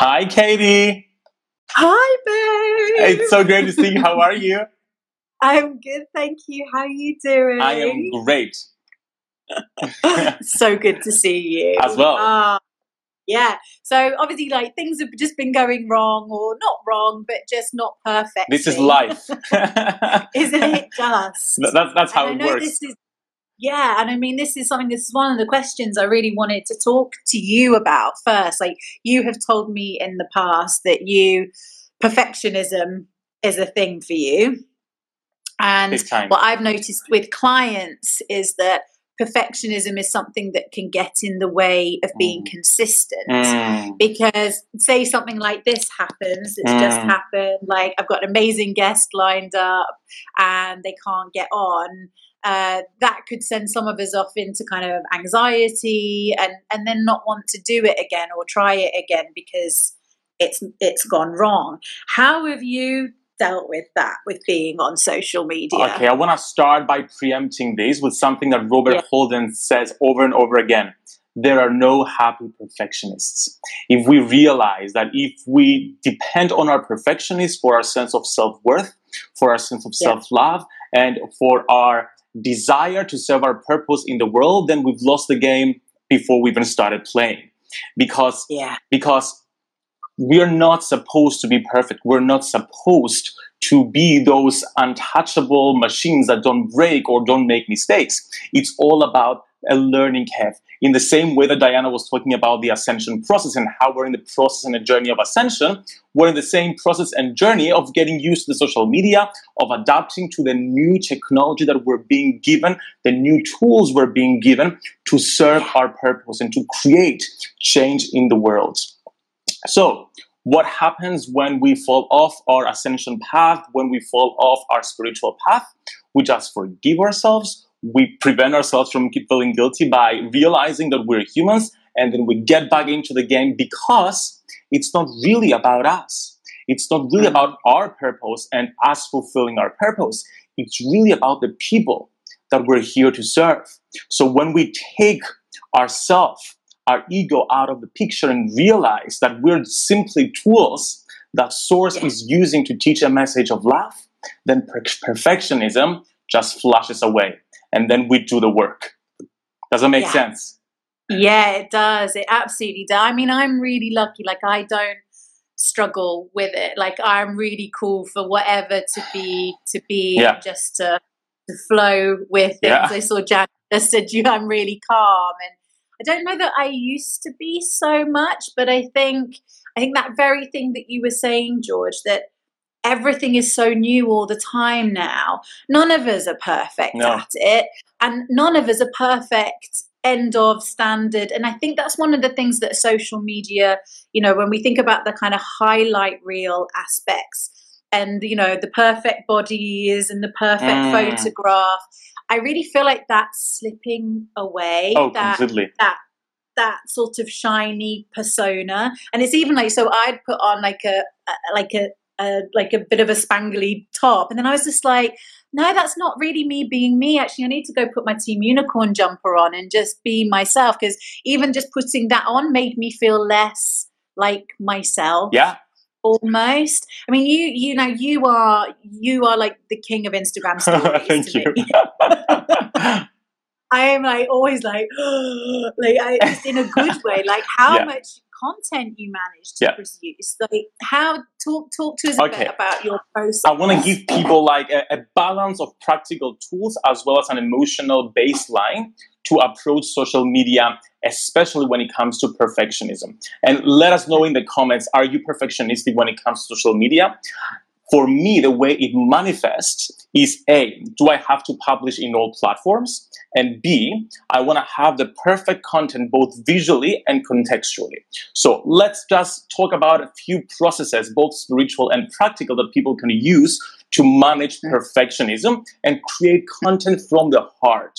Hi, Katie. Hi, babe. It's so great to see you. How are you? I'm good, thank you. How are you doing? I am great. so good to see you as well. Uh, yeah. So obviously, like things have just been going wrong, or not wrong, but just not perfect. This is life, isn't it? Just that's that's how it works. This is, yeah, and I mean, this is something. This is one of the questions I really wanted to talk to you about first. Like you have told me in the past that you perfectionism is a thing for you, and what I've noticed with clients is that perfectionism is something that can get in the way of being mm. consistent mm. because say something like this happens it's mm. just happened like i've got an amazing guest lined up and they can't get on uh, that could send some of us off into kind of anxiety and and then not want to do it again or try it again because it's it's gone wrong how have you dealt with that with being on social media? Okay, I want to start by preempting this with something that Robert yeah. Holden says over and over again. There are no happy perfectionists. If we realize that if we depend on our perfectionists for our sense of self worth, for our sense of yeah. self love, and for our desire to serve our purpose in the world, then we've lost the game before we even started playing. Because, yeah. because we're not supposed to be perfect. We're not supposed to be those untouchable machines that don't break or don't make mistakes. It's all about a learning curve. In the same way that Diana was talking about the ascension process and how we're in the process and a journey of ascension, we're in the same process and journey of getting used to the social media, of adapting to the new technology that we're being given, the new tools we're being given to serve our purpose and to create change in the world. So, what happens when we fall off our ascension path, when we fall off our spiritual path? We just forgive ourselves. We prevent ourselves from feeling guilty by realizing that we're humans, and then we get back into the game because it's not really about us. It's not really mm. about our purpose and us fulfilling our purpose. It's really about the people that we're here to serve. So when we take ourselves our ego out of the picture and realize that we're simply tools that source is using to teach a message of love, then per- perfectionism just flashes away. And then we do the work. Does that make yeah. sense? Yeah, it does. It absolutely does. I mean, I'm really lucky. Like, I don't struggle with it. Like, I'm really cool for whatever to be, to be, yeah. just to, to flow with things. Yeah. I saw Jan just said, you, I'm really calm. And I don't know that I used to be so much, but I think I think that very thing that you were saying, George, that everything is so new all the time now. None of us are perfect no. at it, and none of us are perfect end of standard. And I think that's one of the things that social media, you know, when we think about the kind of highlight reel aspects and you know the perfect bodies and the perfect mm. photograph I really feel like that's slipping away. Oh, that, completely. That that sort of shiny persona, and it's even like so. I'd put on like a, a like a, a like a bit of a spangly top, and then I was just like, no, that's not really me being me. Actually, I need to go put my Team Unicorn jumper on and just be myself. Because even just putting that on made me feel less like myself. Yeah almost i mean you you know you are you are like the king of instagram stories thank you i am like always like like I, just in a good way like how yeah. much content you manage to yeah. produce like how talk talk to us okay. about your process i want to give people like a, a balance of practical tools as well as an emotional baseline to approach social media, especially when it comes to perfectionism. And let us know in the comments are you perfectionistic when it comes to social media? For me, the way it manifests is A, do I have to publish in all platforms? And B, I want to have the perfect content both visually and contextually. So let's just talk about a few processes, both spiritual and practical, that people can use to manage perfectionism and create content from the heart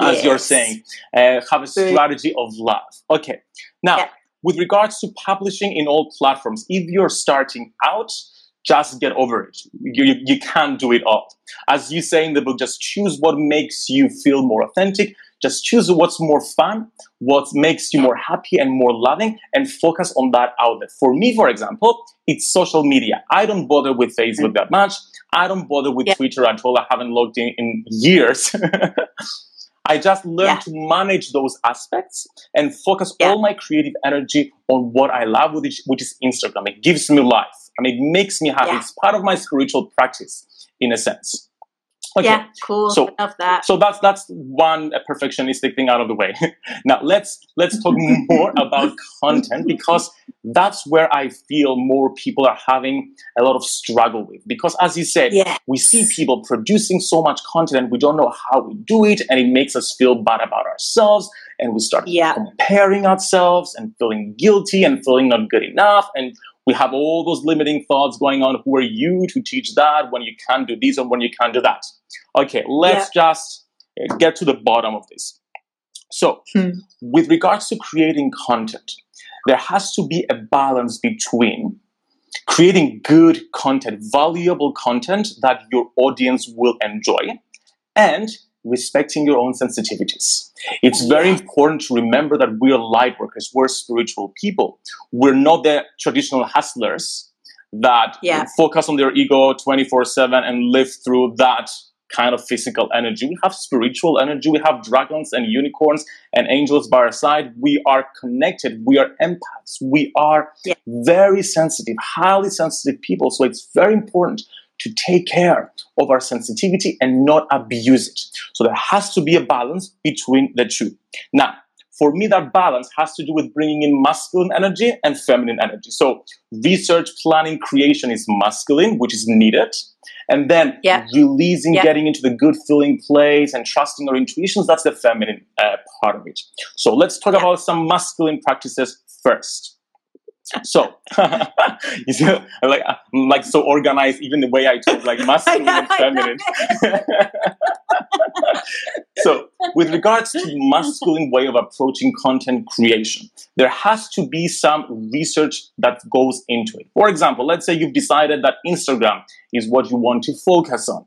as yes. you're saying, uh, have a strategy of love. Okay. Now, yeah. with regards to publishing in all platforms, if you're starting out, just get over it. You, you, you, can't do it all. As you say in the book, just choose what makes you feel more authentic, Just choose what's more fun, what makes you more happy and more loving, and focus on that outlet. For me, for example, it's social media. I don't bother with Facebook that much. I don't bother with yeah. Twitter at all. I haven't logged in in years. I just learned yeah. to manage those aspects and focus yeah. all my creative energy on what I love, which, which is Instagram. It gives me life. Mean, it makes me happy. Yeah. It's part of my spiritual practice, in a sense. Okay. Yeah, cool. So, I love that. So that's that's one uh, perfectionistic thing out of the way. now let's let's talk more about content because that's where I feel more people are having a lot of struggle with. Because as you said, yes. we see people producing so much content and we don't know how we do it, and it makes us feel bad about ourselves, and we start yeah. comparing ourselves and feeling guilty and feeling not good enough and we have all those limiting thoughts going on. Who are you to teach that when you can't do this and when you can't do that? Okay, let's yeah. just uh, get to the bottom of this. So, hmm. with regards to creating content, there has to be a balance between creating good content, valuable content that your audience will enjoy, and respecting your own sensitivities. It's very important to remember that we are light workers, we're spiritual people. We're not the traditional hustlers that yeah. focus on their ego 24 7 and live through that kind of physical energy. We have spiritual energy. We have dragons and unicorns and angels by our side. We are connected. We are empaths. We are yeah. very sensitive, highly sensitive people. So it's very important to take care of our sensitivity and not abuse it. So there has to be a balance between the two. Now, for me, that balance has to do with bringing in masculine energy and feminine energy. So research, planning, creation is masculine, which is needed. And then yeah. releasing, yeah. getting into the good feeling place and trusting our intuitions, that's the feminine uh, part of it. So let's talk yeah. about some masculine practices first. So you see, like I'm like so organized, even the way I talk, like masculine and feminine. so, with regards to masculine way of approaching content creation, there has to be some research that goes into it. For example, let's say you've decided that Instagram is what you want to focus on.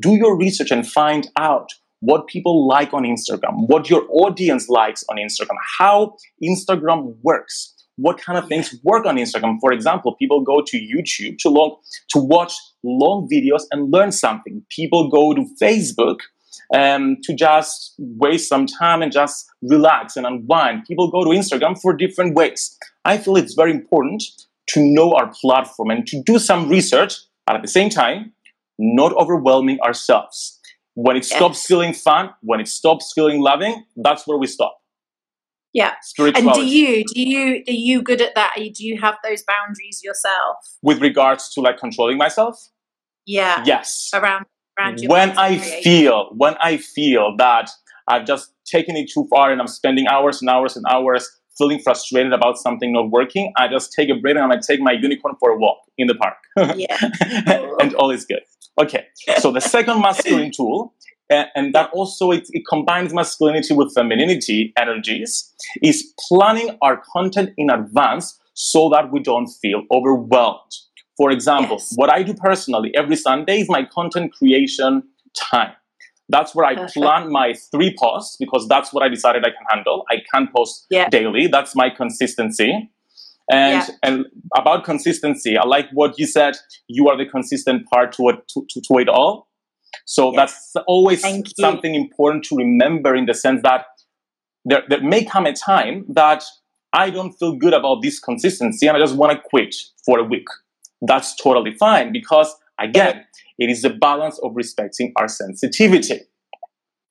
Do your research and find out what people like on Instagram, what your audience likes on Instagram, how Instagram works what kind of things work on Instagram. For example, people go to YouTube to long to watch long videos and learn something. People go to Facebook um, to just waste some time and just relax and unwind. People go to Instagram for different ways. I feel it's very important to know our platform and to do some research, but at the same time, not overwhelming ourselves. When it stops feeling fun, when it stops feeling loving, that's where we stop. Yeah. And do you do you are you good at that? Do you have those boundaries yourself? With regards to like controlling myself? Yeah. Yes. Around around When I feel when I feel that I've just taken it too far and I'm spending hours and hours and hours feeling frustrated about something not working, I just take a break and I take my unicorn for a walk in the park. Yeah. and all is good. Okay. So the second masculine tool and that also it, it, combines masculinity with femininity energies is planning our content in advance so that we don't feel overwhelmed for example yes. what i do personally every sunday is my content creation time that's where i Perfect. plan my three posts because that's what i decided i can handle i can post yeah. daily that's my consistency and yeah. and about consistency i like what you said you are the consistent part to it to, to, to it all so yes. that's always something important to remember in the sense that there, there may come a time that I don't feel good about this consistency and I just want to quit for a week. That's totally fine because, again, it is the balance of respecting our sensitivity.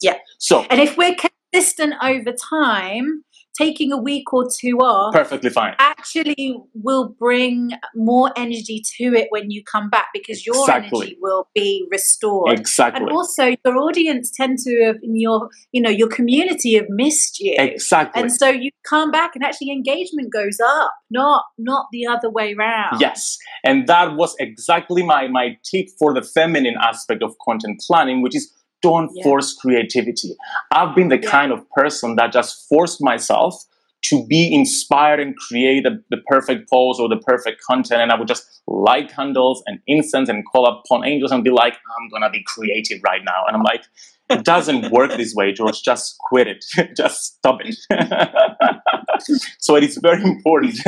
Yeah. So, and if we're consistent over time, taking a week or two off perfectly fine. actually will bring more energy to it when you come back because your exactly. energy will be restored. Exactly. and also your audience tend to have in your you know your community have missed you. Exactly. And so you come back and actually engagement goes up not not the other way around yes. And that was exactly my my tip for the feminine aspect of content planning which is don't yeah. force creativity. I've been the yeah. kind of person that just forced myself to be inspired and create a, the perfect pose or the perfect content. And I would just light candles and incense and call upon angels and be like, I'm going to be creative right now. And I'm like, it doesn't work this way, George. Just quit it. Just stop it. so it is very important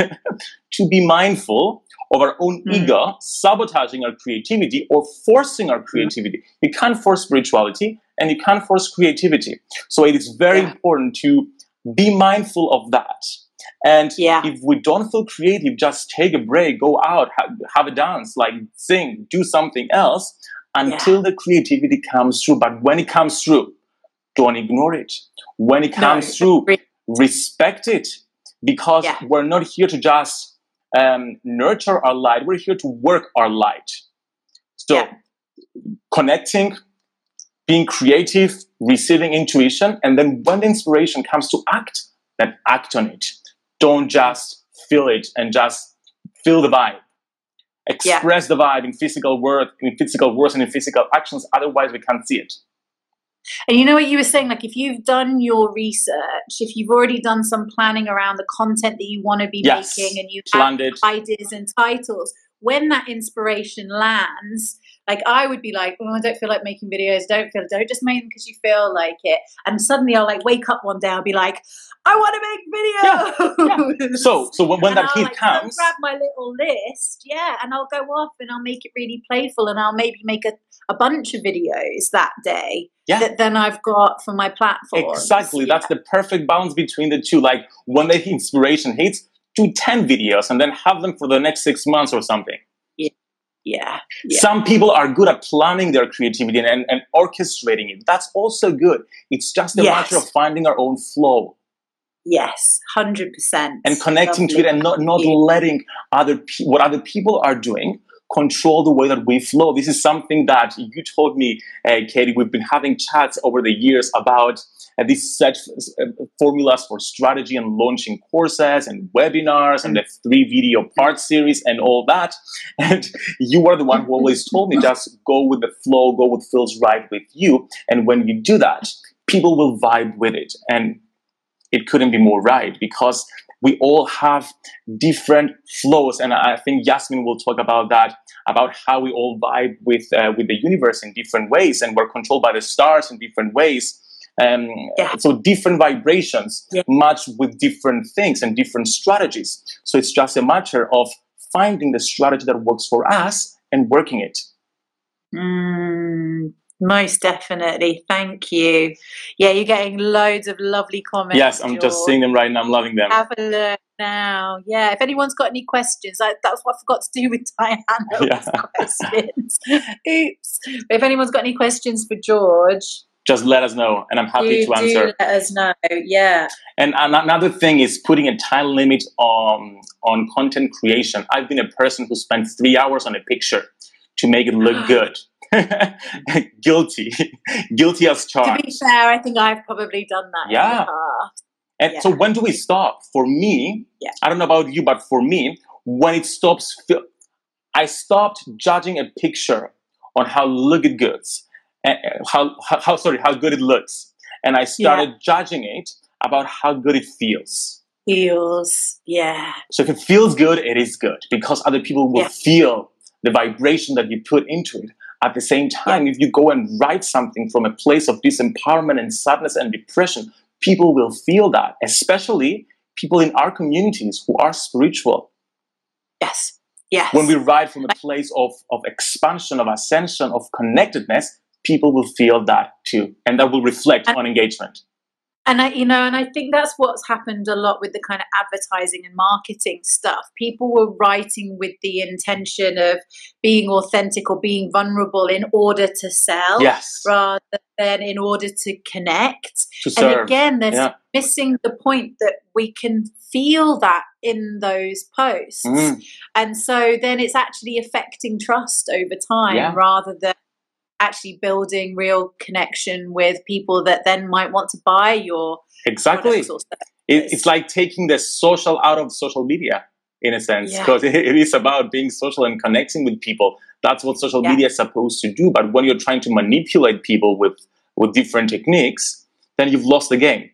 to be mindful of our own mm. ego sabotaging our creativity or forcing our creativity. You can't force spirituality and you can't force creativity. So it is very yeah. important to be mindful of that. And yeah. if we don't feel creative, just take a break, go out, have, have a dance, like sing, do something else until yeah. the creativity comes through. But when it comes through, don't ignore it. When it comes no, through, respect it because yeah. we're not here to just um, nurture our light, we're here to work our light. So, yeah. connecting, being creative, receiving intuition, and then when the inspiration comes to act, then act on it. Don't just feel it and just feel the vibe. Express yeah. the vibe in physical words, in physical words, and in physical actions. Otherwise, we can't see it. And you know what you were saying? Like, if you've done your research, if you've already done some planning around the content that you want to be yes. making, and you have ideas and titles, when that inspiration lands, like I would be like, oh, I don't feel like making videos. Don't feel, don't just make them because you feel like it. And suddenly I'll like wake up one day, I'll be like, I want to make videos. Yeah, yeah. So, so when, when that heat like, comes, grab my little list, yeah, and I'll go off and I'll make it really playful, and I'll maybe make a, a bunch of videos that day. Yeah. That then I've got for my platform. Exactly. Yeah. That's the perfect balance between the two. Like when the inspiration hits, do 10 videos and then have them for the next six months or something. Yeah. yeah. Some people are good at planning their creativity and, and orchestrating it. That's also good. It's just a yes. matter of finding our own flow. Yes, hundred percent. And connecting Lovely. to it, and not not letting other pe- what other people are doing control the way that we flow. This is something that you told me, uh, Katie. We've been having chats over the years about these set uh, formulas for strategy and launching courses and webinars and the three video part series and all that. And you are the one who always told me just go with the flow, go with feels right with you. And when you do that, people will vibe with it. And it couldn't be more right because we all have different flows and i think yasmin will talk about that about how we all vibe with uh, with the universe in different ways and we're controlled by the stars in different ways um, yeah. so different vibrations yeah. match with different things and different strategies so it's just a matter of finding the strategy that works for us and working it mm, most definitely. Thank you. Yeah, you're getting loads of lovely comments. Yes, I'm George. just seeing them right now. I'm loving them. Have a look now. Yeah, if anyone's got any questions, I, that's what I forgot to do with Diana. Yeah. questions. Oops. But if anyone's got any questions for George, just let us know, and I'm happy do, to answer. let us know. Yeah. And another thing is putting a time limit on on content creation. I've been a person who spent three hours on a picture to make it look good. guilty, guilty as charged. To be fair, I think I've probably done that. Yeah. And yeah. so when do we stop? For me, yeah. I don't know about you, but for me, when it stops, I stopped judging a picture on how look it goods, Eh, eh, how, how, how sorry how good it looks, and I started yeah. judging it about how good it feels. Feels, yeah. So if it feels good, it is good because other people will feel the vibration that you put into it. At the same time, if you go and write something from a place of disempowerment and sadness and depression, people will feel that, especially people in our communities who are spiritual. Yes. Yes. When we write from a place of, of expansion, of ascension, of connectedness, people will feel that too. And that will reflect and, on engagement and I, you know, and I think that's what's happened a lot with the kind of advertising and marketing stuff. People were writing with the intention of being authentic or being vulnerable in order to sell, yes. rather than in order to connect. To. And again, there's yeah. missing the point that we can feel that in those posts, mm. and so then it's actually affecting trust over time yeah. rather than actually building real connection with people that then might want to buy your exactly it's like taking the social out of social media in a sense because yeah. it is about being social and connecting with people that's what social yeah. media is supposed to do but when you're trying to manipulate people with with different techniques then you've lost the game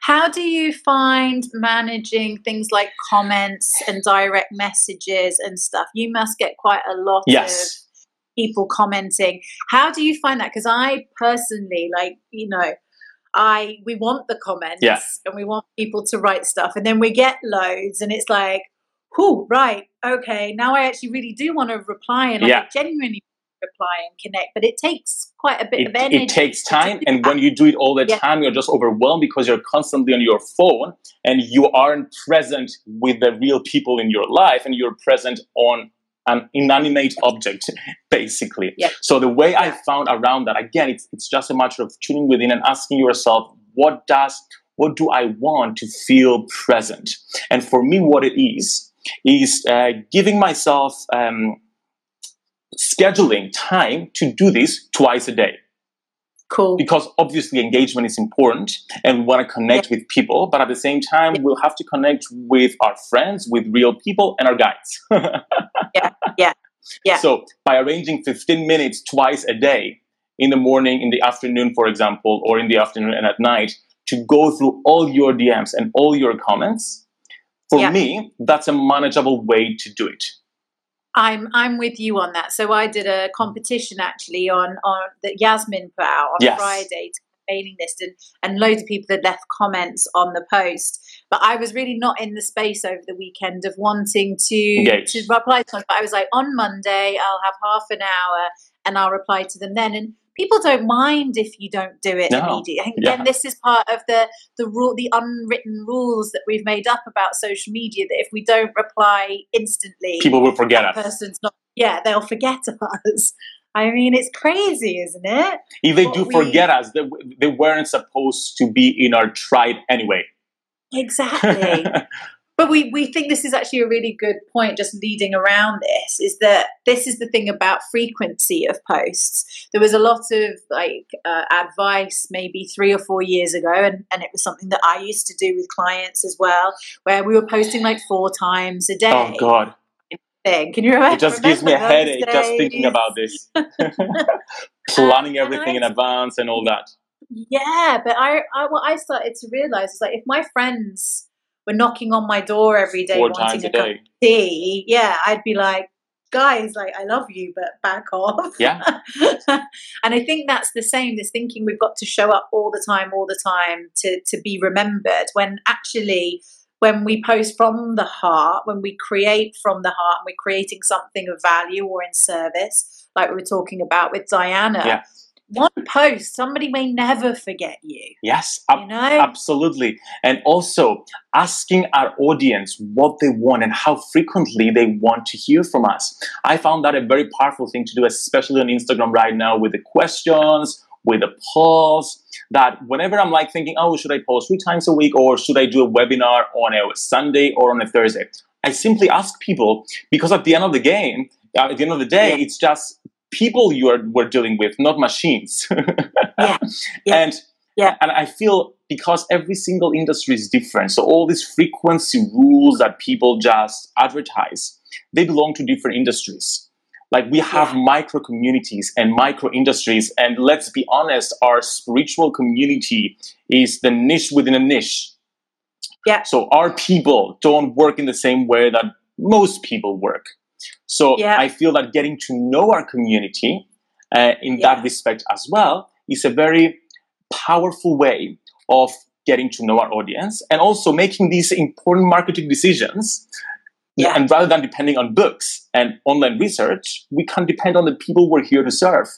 how do you find managing things like comments and direct messages and stuff you must get quite a lot yes. of people commenting. How do you find that? Because I personally, like, you know, I we want the comments yeah. and we want people to write stuff, and then we get loads, and it's like, oh, right, okay, now I actually really do want to reply, and yeah. I genuinely reply and connect, but it takes quite a bit it, of energy. It takes time, and when you do it all the yeah. time, you're just overwhelmed because you're constantly on your phone and you aren't present with the real people in your life, and you're present on an inanimate object, basically. Yeah. So the way. I found around that, again, it's it's just a matter of tuning within and asking yourself, what does what do I want to feel present? And for me, what it is is uh, giving myself um, scheduling time to do this twice a day. Cool. Because obviously engagement is important and we want to connect yeah. with people, but at the same time, yeah. we'll have to connect with our friends, with real people, and our guides. yeah. So by arranging 15 minutes twice a day, in the morning, in the afternoon, for example, or in the afternoon and at night, to go through all your DMs and all your comments, for yeah. me, that's a manageable way to do it. I'm I'm with you on that. So I did a competition actually on on that Yasmin put out on yes. Friday to mailing list and, and loads of people had left comments on the post. But I was really not in the space over the weekend of wanting to Engage. to reply to them. But I was like, on Monday I'll have half an hour and I'll reply to them then. And people don't mind if you don't do it no. immediately. And yeah. again, this is part of the the rule, the unwritten rules that we've made up about social media. That if we don't reply instantly, people will forget us. Person's not. Yeah, they'll forget us. I mean, it's crazy, isn't it? If they what do we, forget us, they, they weren't supposed to be in our tribe anyway. Exactly. But we, we think this is actually a really good point, just leading around this, is that this is the thing about frequency of posts. There was a lot of like uh, advice maybe three or four years ago, and, and it was something that I used to do with clients as well, where we were posting like four times a day. Oh, God. Thing. Can you remember? It just gives me a headache days? just thinking about this. Planning everything in advance and all that. Yeah, but I, I what I started to realize is like if my friends were knocking on my door every day Four wanting a, cup of tea, yeah, I'd be like, guys, like, I love you, but back off. Yeah. and I think that's the same, this thinking we've got to show up all the time, all the time to, to be remembered when actually when we post from the heart, when we create from the heart, and we're creating something of value or in service, like we were talking about with Diana, yeah one post, somebody may never forget you. Yes, ab- you know? absolutely. And also asking our audience what they want and how frequently they want to hear from us. I found that a very powerful thing to do, especially on Instagram right now with the questions, with the polls. That whenever I'm like thinking, oh, should I post three times a week or should I do a webinar on a Sunday or on a Thursday? I simply ask people because at the end of the game, uh, at the end of the day, yeah. it's just people you are were dealing with, not machines. yeah. yeah. And yeah. and I feel because every single industry is different, so all these frequency rules that people just advertise, they belong to different industries. Like we have yeah. micro communities and micro industries, and let's be honest, our spiritual community is the niche within a niche. Yeah. So our people don't work in the same way that most people work. So yeah. I feel that getting to know our community uh, in yeah. that respect as well is a very powerful way of getting to know our audience and also making these important marketing decisions. Yeah. And rather than depending on books and online research, we can depend on the people we're here to serve.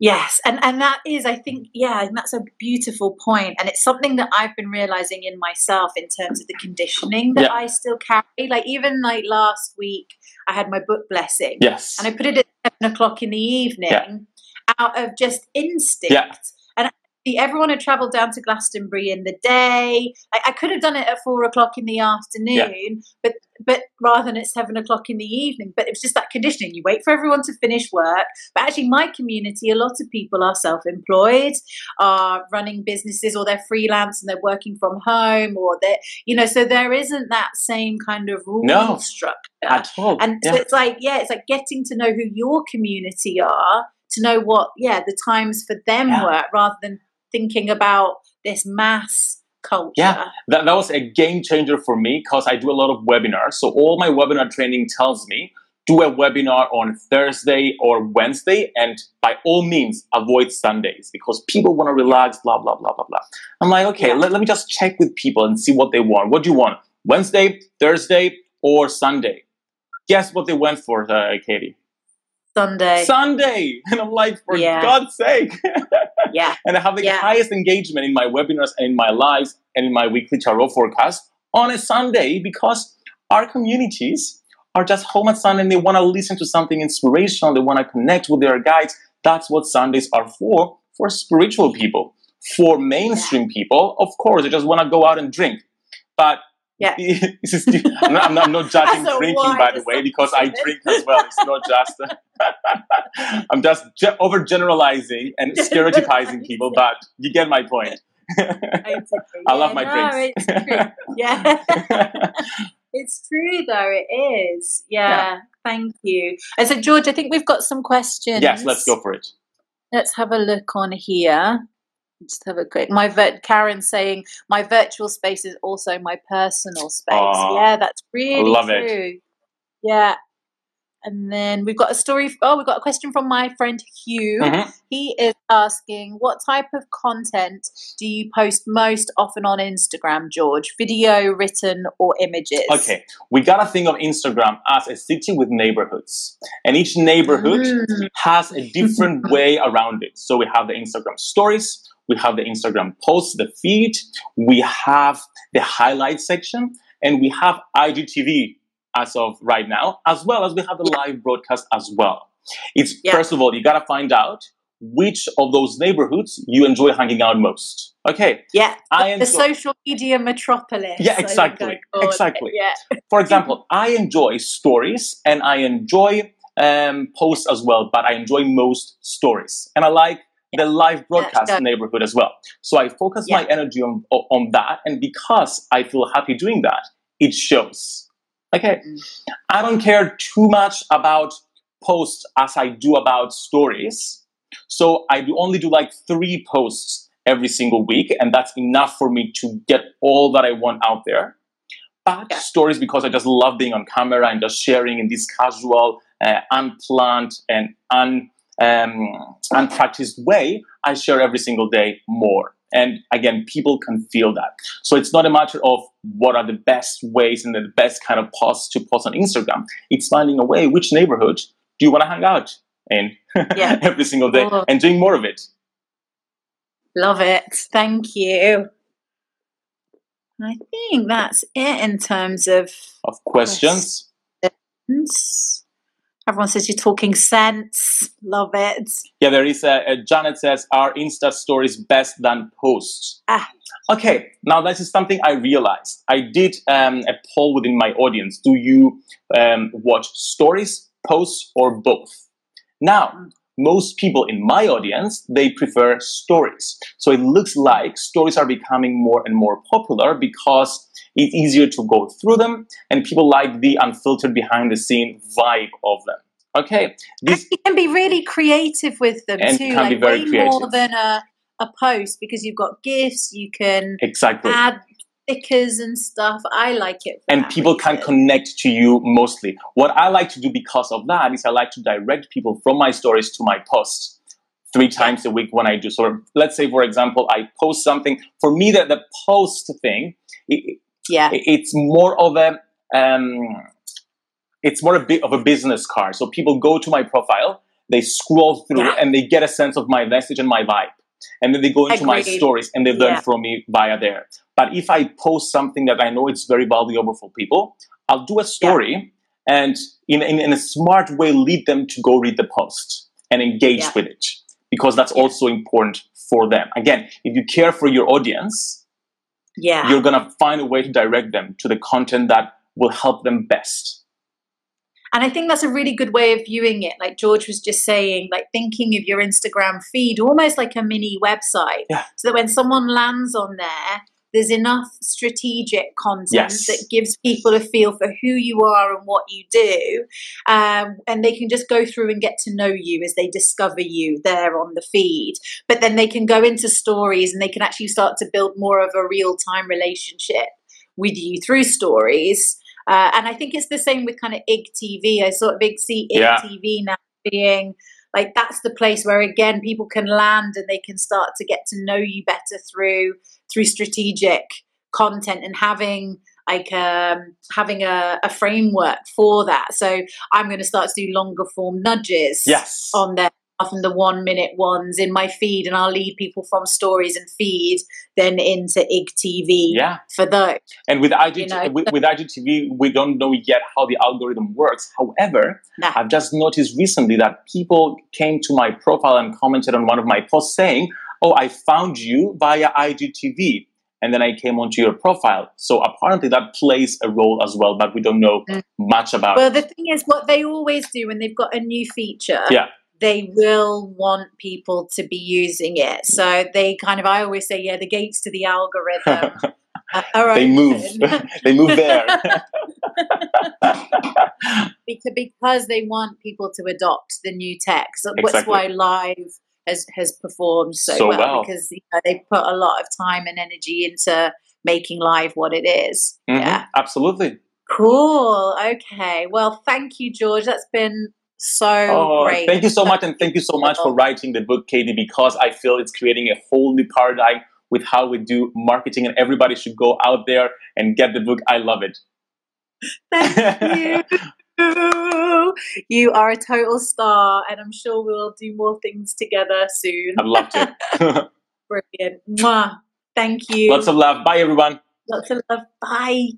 Yes, and and that is, I think, yeah, and that's a beautiful point, and it's something that I've been realizing in myself in terms of the conditioning that yeah. I still carry. Like even like last week, I had my book blessing, yes, and I put it at seven o'clock in the evening yeah. out of just instinct. Yeah everyone had travelled down to Glastonbury in the day. I, I, could have done it at four o'clock in the afternoon, yeah. but but rather than at seven o'clock in the evening. But it was just that conditioning. You wait for everyone to finish work. But actually, my community, a lot of people are self-employed, are running businesses, or they're freelance and they're working from home, or they're you know. So there isn't that same kind of rule no, structure at all. And yeah. so it's like yeah, it's like getting to know who your community are to know what yeah the times for them yeah. work rather than thinking about this mass culture. Yeah, that, that was a game changer for me because I do a lot of webinars. So all my webinar training tells me do a webinar on Thursday or Wednesday, and by all means, avoid Sundays because people want to relax, blah, blah, blah, blah, blah. I'm like, okay, yeah. let, let me just check with people and see what they want. What do you want? Wednesday, Thursday, or Sunday? Guess what they went for, uh, Katie? Sunday. Sunday! And I'm like, for yeah. God's sake. yeah. And I have the yeah. highest engagement in my webinars and in my lives and in my weekly tarot forecast on a Sunday because our communities are just home at Sunday and they want to listen to something inspirational. They want to connect with their guides. That's what Sundays are for, for spiritual people. For mainstream people, of course, they just want to go out and drink. But yeah. I'm, not, I'm, not, judging drinking, by the way, because I drink as well. It's not just. I'm just ge- overgeneralizing and stereotyping people, but you get my point. I yeah, love my no, drinks. It's yeah. it's true, though. It is. Yeah. yeah. Thank you. And so, George, I think we've got some questions. Yes, let's go for it. Let's have a look on here just have a quick my vir- Karen saying my virtual space is also my personal space. yeah, that's really love true. It. Yeah. And then we've got a story. Oh, we've got a question from my friend Hugh. Mm-hmm. He is asking, "What type of content do you post most often on Instagram, George? Video, written, or images?" Okay, we gotta think of Instagram as a city with neighborhoods, and each neighborhood mm. has a different way around it. So we have the Instagram stories, we have the Instagram post, the feed, we have the highlight section, and we have IGTV as of right now, as well as we have the live broadcast as well. It's yeah. first of all, you gotta find out which of those neighborhoods you enjoy hanging out most. Okay. Yeah. I enjoy- the social media metropolis. Yeah, exactly. Exactly. Yeah. For example, I enjoy stories and I enjoy um, posts as well, but I enjoy most stories. And I like the live broadcast yeah, neighborhood as well. So I focus yeah. my energy on on that, and because I feel happy doing that, it shows. Okay, mm. I don't care too much about posts as I do about stories. So I do only do like three posts every single week, and that's enough for me to get all that I want out there. But yeah. stories because I just love being on camera and just sharing in this casual, uh, unplanned, and un um, unpracticed way, I share every single day more. And again, people can feel that. So it's not a matter of what are the best ways and the best kind of posts to post on Instagram. It's finding a way which neighborhood do you want to hang out in yeah. every single day oh. and doing more of it. Love it. Thank you. I think that's it in terms of of questions. questions. Everyone says you're talking sense. Love it. Yeah, there is a, a Janet says, are Insta stories best than posts? Ah. Okay, now this is something I realized. I did um, a poll within my audience. Do you um, watch stories, posts, or both? Now, mm. Most people in my audience, they prefer stories. So it looks like stories are becoming more and more popular because it's easier to go through them, and people like the unfiltered behind the scene vibe of them. Okay, this and you can be really creative with them and too, like way creative. more than a a post because you've got gifts. You can exactly add stickers and stuff. I like it, and people reason. can connect to you mostly. What I like to do because of that is I like to direct people from my stories to my posts three times a week when I do. So let's say, for example, I post something. For me, that the post thing, it, yeah, it's more of a um, it's more a bit of a business card. So people go to my profile, they scroll through, yeah. and they get a sense of my message and my vibe, and then they go into Agreed. my stories and they learn yeah. from me via there. But if I post something that I know it's very valuable for people, I'll do a story yeah. and in, in, in, a smart way lead them to go read the post and engage with it because that's also important for them. Again, if you care for your audience, yeah. you're going to find a way to direct them to the content that will help them best. And I think that's a really good way of viewing it. Like George was just saying, like thinking of your Instagram feed almost like a mini website. Yeah. So that when someone lands on there, there's enough strategic content yes. that gives people a feel for who you are and what you do. Um, and they can just go through and get to know you as they discover you there on the feed. But then they can go into stories and they can actually start to build more of a real time relationship with you through stories. Uh, and I think it's the same with kind of IGTV. I sort of big see IGTV yeah. now being like that's the place where again people can land and they can start to get to know you better through through strategic content and having like um, having a, a, framework for that. So I'm going to start to do longer form nudges yes. on there often the one minute ones in my feed and I'll lead people from stories and feed then into IGTV yeah. for those. And with, IG, you know? with, with, IGTV, we don't know yet how the algorithm works. However, nah. I've just noticed recently that people came to my profile and commented on one of my posts saying, oh, I found you via IGTV. And then I came onto your profile. So apparently that plays a role as well, but we don't know mm. much about. Well, the thing is, what they always do when they've got a new feature, yeah they will want people to be using it. So they kind of, I always say, yeah, the gates to the algorithm are they move, they move there because because they want people to adopt the new tech. So exactly. that's why live has has performed so, so well, well, because you know, they put a lot of time and energy into making live what it is. Mm-hmm. Yeah, absolutely. Cool. Okay. Well, thank you, George. That's been so oh, great. Thank you so much, and thank you so much for writing the book, Katie, because I feel it's creating a whole new paradigm with how we do marketing, and everybody should go out there and get the book. I love it. Thank you. you are a total star, and I'm sure we'll do more things together soon. I'd love to. Brilliant. Mwah. Thank you. Lots of love. Bye, everyone. Lots of love. Bye.